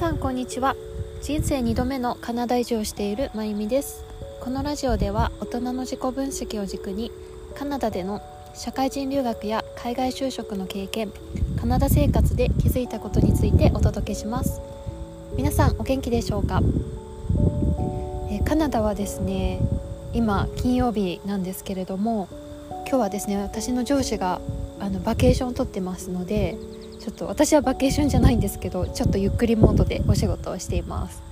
さんこんにちは。人生2度目のカナダ移住をしているまゆみです。このラジオでは大人の自己分析を軸にカナダでの社会人留学や海外就職の経験カナダ生活で気づいたことについてお届けします。皆さんお元気でしょうか？えカナダはですね今金曜日なんですけれども今日はですね私の上司があのバケーションを取ってますのでちょっと私はバケーションじゃないんですけどちょっとゆっくりモードでお仕事をしています。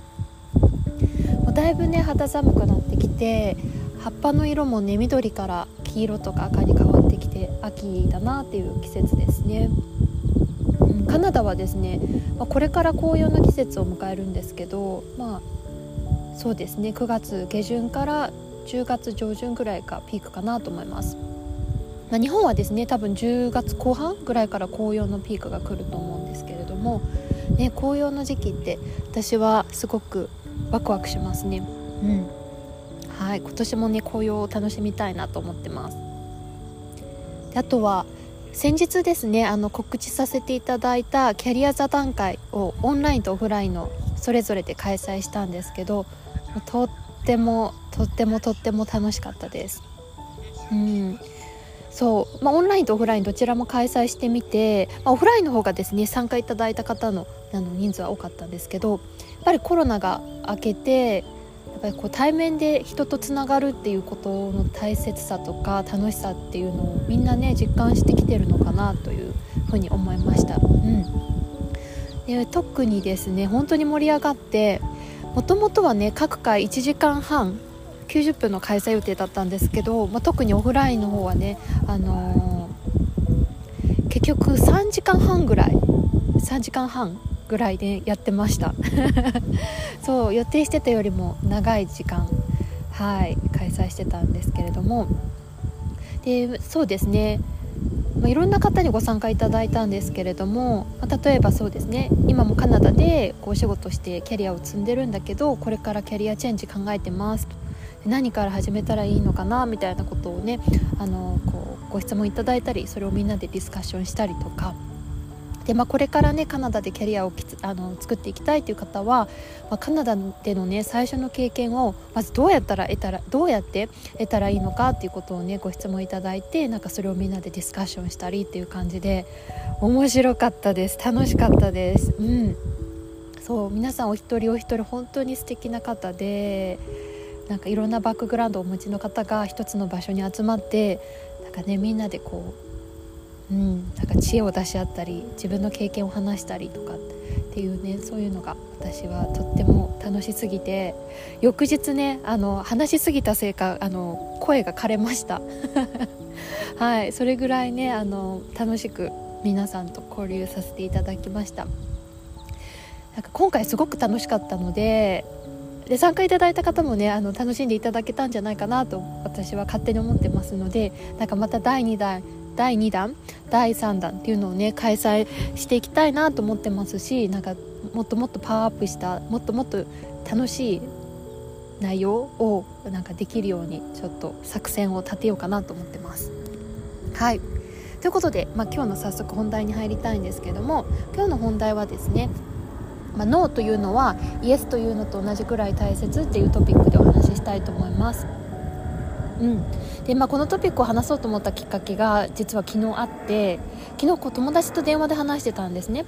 もうだいぶね肌寒くなってきて葉っぱの色もね緑から黄色とか赤に変わってきて秋だなっていう季節ですね、うん、カナダはですね、まあ、これから紅葉の季節を迎えるんですけどまあそうですね9月下旬から10月上旬ぐらいがピークかなと思います。まあ、日本はですね多分10月後半ぐらいから紅葉のピークが来ると思うんですけれども、ね、紅葉の時期って私はすごくワクワクしますね。うん。はい今年もね紅葉を楽しみたいなと思ってます。であとは先日ですねあの告知させていただいたキャリア座談会をオンラインとオフラインのそれぞれで開催したんですけどとってもとってもとっても楽しかったです。うんそう、まあ、オンラインとオフラインどちらも開催してみて、まあ、オフラインの方がですね参加いただいた方のあの人数は多かったんですけどやっぱりコロナが明けてやっぱりこう対面で人とつながるっていうことの大切さとか楽しさっていうのをみんなね実感してきてるのかなというふうに思いました。うん、で特にですね本当に盛り上がってもともとはね各回1時間半90分の開催予定だったんですけど、まあ、特にオフラインの方はね、あのー、結局3時間半ぐらい3時間半ぐらいでやってました。そう予定してたよりも長い時間はい開催してたんですけれども。でそうですね。まあ、いろんな方にご参加いただいたんですけれども、まあ、例えばそうですね。今もカナダでこうお仕事してキャリアを積んでるんだけどこれからキャリアチェンジ考えてますと。何から始めたらいいのかなみたいなことをねあのこうご質問いただいたりそれをみんなでディスカッションしたりとか。でまあ、これからねカナダでキャリアをあの作っていきたいという方は、まあ、カナダでのね最初の経験をまずどうやったら得たらどうやって得たらいいのかっていうことをねご質問いただいてなんかそれをみんなでディスカッションしたりっていう感じで面白かったです楽しかったです。うんそう皆さんお一人お一人本当に素敵な方でなんかいろんなバックグラウンドをお持ちの方が一つの場所に集まってなんかねみんなでこう、うん、なんか知恵を出し合ったり自分の経験を話したりとかっていうねそういうのが私はとっても楽しすぎて翌日ねあの話しすぎたせいかあの声が枯れました。はいそれぐらいねあの楽しく皆さんと交流させていただきました。なんか今回すごく楽しかったのでで参加いただいた方もねあの楽しんでいただけたんじゃないかなと私は勝手に思ってますのでなんかまた第2弾第2弾第3弾っていうのをね開催していきたいなと思ってますしなんかもっともっとパワーアップしたもっともっと楽しい内容をなんかできるようにちょっと作戦を立てようかなと思ってます。はいということで、まあ、今日の早速本題に入りたいんですけども今日の本題はですねまあ、ノーというのはイエスというのと同じくらい大切っていうトピックでお話ししたいと思います。うん。でまあ、このトピックを話そうと思ったきっかけが実は昨日あって昨日こう友達と電話で話してたんですね、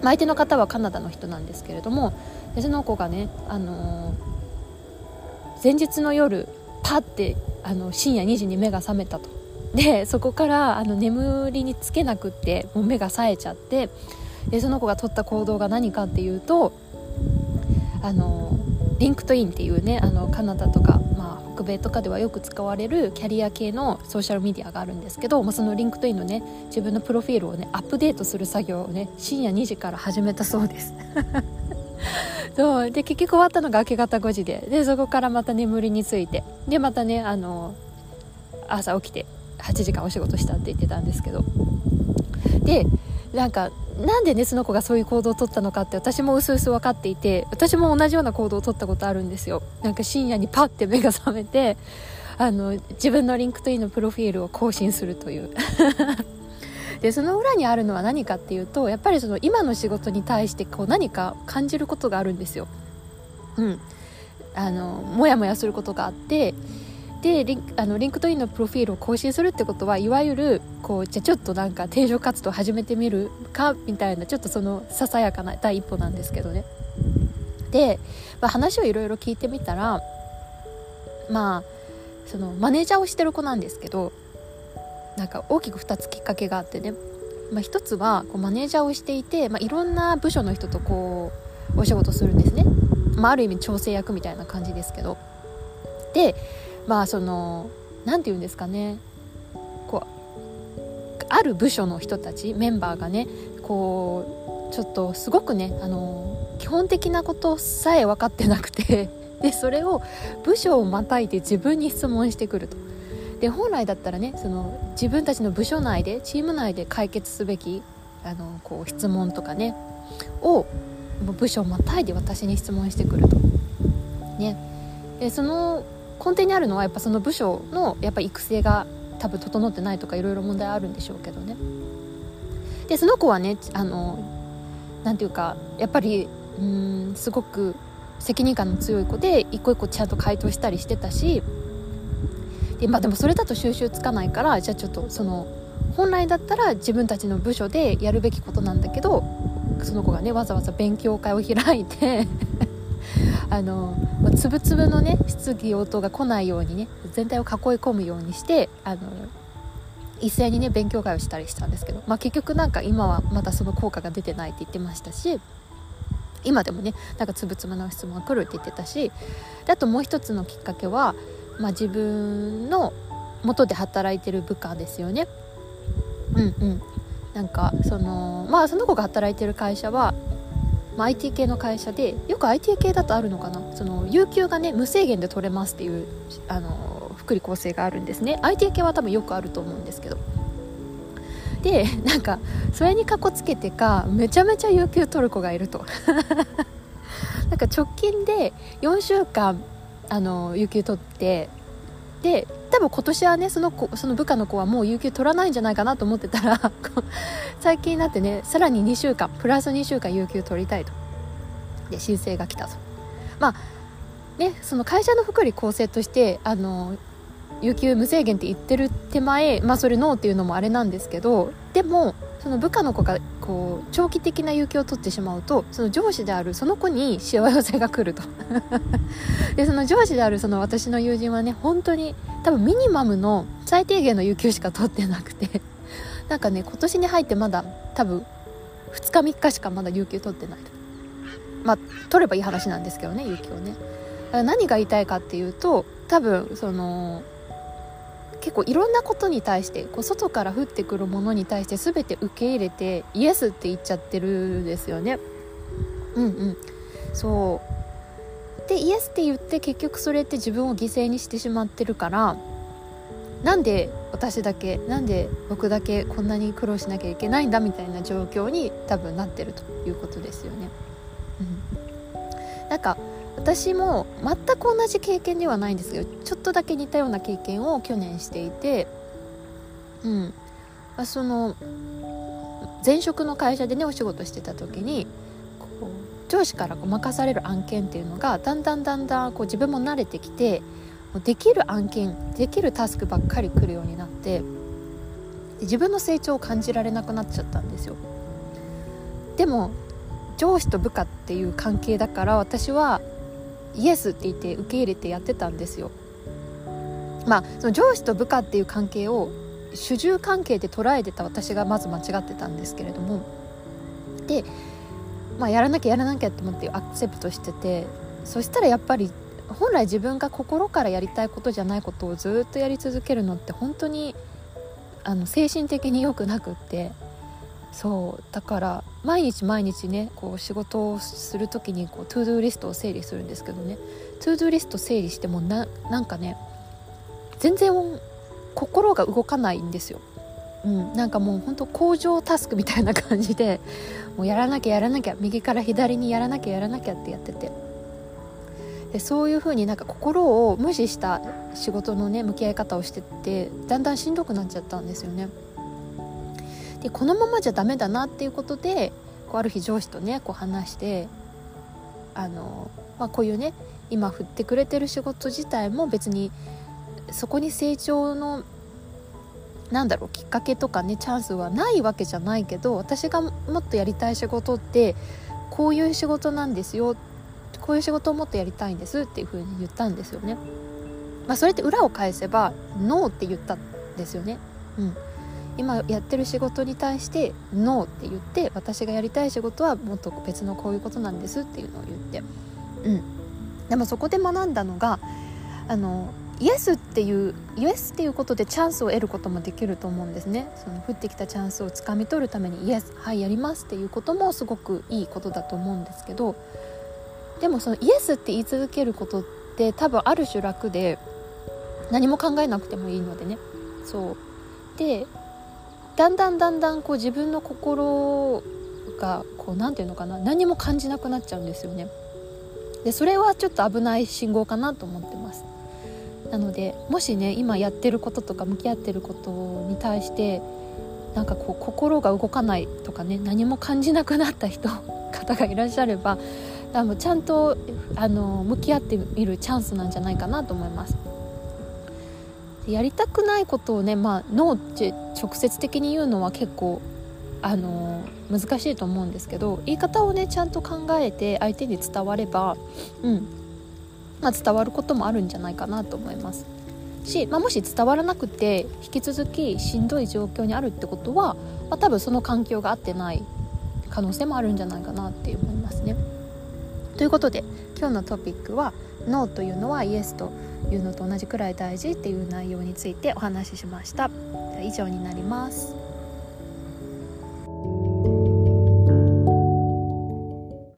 まあ、相手の方はカナダの人なんですけれどもでその子がね、あのー、前日の夜パッてあの深夜2時に目が覚めたと。でそこからあの眠りにつけなくってもう目が冴えちゃってでその子が取った行動が何かっていうとあの LinkedIn っていうねあのカナダとか、まあ、北米とかではよく使われるキャリア系のソーシャルメディアがあるんですけど、まあ、その LinkedIn のね自分のプロフィールをねアップデートする作業をね深夜2時から始めたそうです。そう。で結局終わったのが明け方5時で。でそこからまた眠りについて。でまたねあの朝起きて8時間お仕事したって言ってたんですけど。でなんかなんでねその子がそういう行動をとったのかって私もうすうす分かっていて私も同じような行動をとったことあるんですよ。なんか深夜にパッて目が覚めて あの自分の LinkedIn のプロフィールを更新するという。でその裏にあるのは何かっていうとやっぱりその今の仕事に対してこう何か感じることがあるんですよ。うん、あのモヤモヤすることがあってでリンあの LinkedIn のプロフィールを更新するってことはいわゆるこうじゃちょっとなんか転職活動始めてみるかみたいなちょっとそのささやかな第一歩なんですけどね。で、まあ、話をいろいろ聞いてみたらまあそのマネージャーをしてる子なんですけどなんか大きく2つきっかけがあってね、まあ、1つはこうマネージャーをしていて、まあ、いろんな部署の人とこうお仕事するんですね、まあ、ある意味調整役みたいな感じですけど。でまあその何て言うんですかねこうある部署の人たちメンバーがねこうちょっとすごくねあの基本的なことさえ分かってなくてでそれを部署をまたいで自分に質問してくると。で本来だったらねその自分たちの部署内でチーム内で解決すべきあのこう質問とかねを部署をまたいで私に質問してくると。ね、でその根底にあるのはやっぱその部署のやっぱ育成が多分整ってないとかいろいろ問題あるんでしょうけどね。でその子はねあのなていうかやっぱりうんすごく責任感の強い子で一個一個ちゃんと回答したりしてたしで,、まあ、でもそれだと収集つかないからじゃあちょっとその本来だったら自分たちの部署でやるべきことなんだけどその子がねわざわざ勉強会を開いてあのつぶつぶのね質疑応答が来ないようにね全体を囲い込むようにしてあの一斉にね勉強会をしたりしたんですけど、まあ、結局なんか今はまだその効果が出てないって言ってましたし今でもねなんかつぶつぶの質問が来るって言ってたしであともう一つのきっかけは、まあ、自分の元で働いてる部下ですよね。うんうんなんかそのまあその子が働いてる会社はまあ、IT 系の会社でよく IT 系だとあるのかな？その有給がね無制限で取れますっていうあの福利厚生があるんですね。IT 系は多分よくあると思うんですけど。で なんかそれにかこつけてかめちゃめちゃ有給取る子がいると。なんか直近で4週間あの有給取ってで多分今年はねその子その部下の子はもう有給取らないんじゃないかなと思ってたら 最近になってねさらに2週間プラス2週間有給取りたいと。で申請が来たと。まあねその会社の福利厚生としてあの有給無制限って言ってる手前まあそれノーっていうのもあれなんですけどでもその部下の子がこう長期的な有給を取ってしまうとその上司であるその子にしわ寄せが来ると。でその上司であるその私の友人はね本当に多分ミニマムの最低限の有給しか取ってなくて。なんかね今年に入ってまだ多分2日3日しかまだ有給取ってない。とまあ取ればいい話なんですけどね有給をね。何が言いたいかっていうと多分その結構いろんなことに対してこう外から降ってくるものに対して全て受け入れてイエスって言っちゃってるんですよね。うんうんそうでイエスって言って結局それって自分を犠牲にしてしまってるからなんで私だけなんで僕だけこんなに苦労しなきゃいけないんだみたいな状況に多分なってるということですよね。うん、なんか私も全く同じ経験ではないんですけどちょっとだけ似たような経験を去年していてうん。その前職の会社でねお仕事してた時にこう上司からこう任される案件っていうのがだんだんだんだんこう自分も慣れてきてできる案件できるタスクばっかり来るようになって自分の成長を感じられなくなっちゃったんですよ。でも上司と部下っていう関係だから私はイエスって言って受け入れてやってたんですよ。まあその上司と部下っていう関係を主従関係で捉えてた私がまず間違ってたんですけれどもで、まあ、やらなきゃやらなきゃって思ってアクセプトしててそしたらやっぱり本来自分が心からやりたいことじゃないことをずっとやり続けるのって本当にあの精神的に良くなくってそうだから毎日毎日ねこう仕事をする時にこう to-do list を整理するんですけどね to-do list 整理してもななんかね全然心が動かないんですよ。うん、なんかもうほんと工場タスクみたいな感じでもうやらなきゃやらなきゃ右から左にやらなきゃやらなきゃってやっててでそういう風になんか心を無視した仕事のね向き合い方をしてってだんだんしんどくなっちゃったんですよね。でこのままじゃダメだなっていうことでこうある日上司とねこう話してあの、まあ、こういうね今振ってくれてる仕事自体も別にそこに成長のなんだろうきっかけとかねチャンスはないわけじゃないけど私がもっとやりたい仕事ってこういう仕事なんですよこういう仕事をもっとやりたいんですっていうふうに言ったんですよね。まあ、それって裏を返せばノーって言ったんですよね。うん、今やってる仕事に対してノーって言って私がやりたい仕事はもっと別のこういうことなんですっていうのを言って、うん、でもそこで学んだのがあのイエスっていうイエスっていうことでチャンスを得ることもできると思うんですね。その降ってきたチャンスをつかみ取るためにイエスはいやりますっていうこともすごくいいことだと思うんですけど。でもそのイエスって言い続けることって多分ある種楽で何も考えなくてもいいのでね。そう。でだんだんだんだんこう自分の心がこう何て言うのかな何も感じなくなっちゃうんですよね。でそれはちょっと危ない信号かなと思ってます。なのでもしね今やってることとか向き合ってることに対してなんかこう心が動かないとかね何も感じなくなった人 方がいらっしゃれば多分ちゃんとあの向き合ってみるチャンスなんじゃないかなと思います。やりたくないことをね、まあ、ノーって直接的に言うのは結構あの難しいと思うんですけど言い方をねちゃんと考えて相手に伝われば、うんまあ、伝わることもあるんじゃないかなと思いますし、まあ、もし伝わらなくて引き続きしんどい状況にあるってことは、まあ、多分その環境が合ってない可能性もあるんじゃないかなって思いますね。ということで今日のトピックは「ノーというのはイエスというのと同じくらい大事っていう内容についてお話ししました。以上になります。